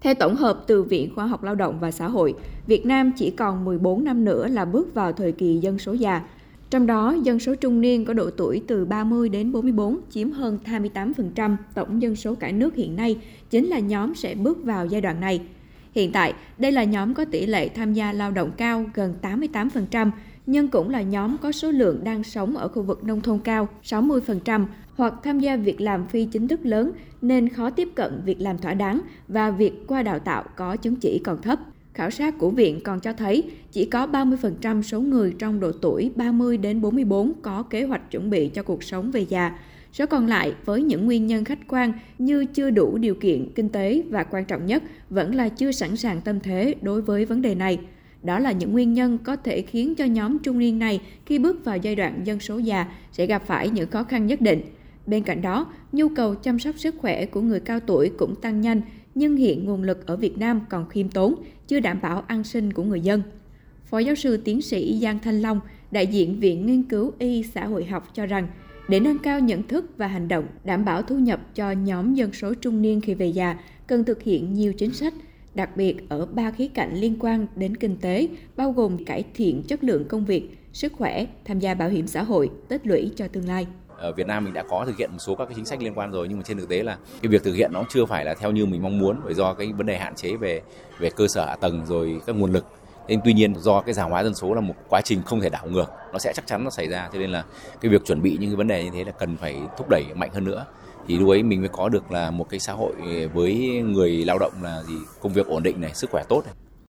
Theo tổng hợp từ Viện Khoa học Lao động và Xã hội, Việt Nam chỉ còn 14 năm nữa là bước vào thời kỳ dân số già. Trong đó, dân số trung niên có độ tuổi từ 30 đến 44 chiếm hơn 28% tổng dân số cả nước hiện nay, chính là nhóm sẽ bước vào giai đoạn này. Hiện tại, đây là nhóm có tỷ lệ tham gia lao động cao gần 88%, nhưng cũng là nhóm có số lượng đang sống ở khu vực nông thôn cao 60% hoặc tham gia việc làm phi chính thức lớn nên khó tiếp cận việc làm thỏa đáng và việc qua đào tạo có chứng chỉ còn thấp. Khảo sát của viện còn cho thấy chỉ có 30% số người trong độ tuổi 30 đến 44 có kế hoạch chuẩn bị cho cuộc sống về già. Số còn lại với những nguyên nhân khách quan như chưa đủ điều kiện kinh tế và quan trọng nhất vẫn là chưa sẵn sàng tâm thế đối với vấn đề này. Đó là những nguyên nhân có thể khiến cho nhóm trung niên này khi bước vào giai đoạn dân số già sẽ gặp phải những khó khăn nhất định. Bên cạnh đó, nhu cầu chăm sóc sức khỏe của người cao tuổi cũng tăng nhanh, nhưng hiện nguồn lực ở Việt Nam còn khiêm tốn, chưa đảm bảo an sinh của người dân. Phó giáo sư tiến sĩ Giang Thanh Long, đại diện Viện Nghiên cứu Y xã hội học cho rằng, để nâng cao nhận thức và hành động đảm bảo thu nhập cho nhóm dân số trung niên khi về già, cần thực hiện nhiều chính sách, đặc biệt ở ba khía cạnh liên quan đến kinh tế, bao gồm cải thiện chất lượng công việc, sức khỏe, tham gia bảo hiểm xã hội, tích lũy cho tương lai. Ở Việt Nam mình đã có thực hiện một số các cái chính sách liên quan rồi nhưng mà trên thực tế là cái việc thực hiện nó chưa phải là theo như mình mong muốn bởi do cái vấn đề hạn chế về về cơ sở hạ tầng rồi các nguồn lực nên tuy nhiên do cái già hóa dân số là một quá trình không thể đảo ngược, nó sẽ chắc chắn nó xảy ra. Cho nên là cái việc chuẩn bị những cái vấn đề như thế là cần phải thúc đẩy mạnh hơn nữa. Thì lúc ấy mình mới có được là một cái xã hội với người lao động là gì, công việc ổn định này, sức khỏe tốt này.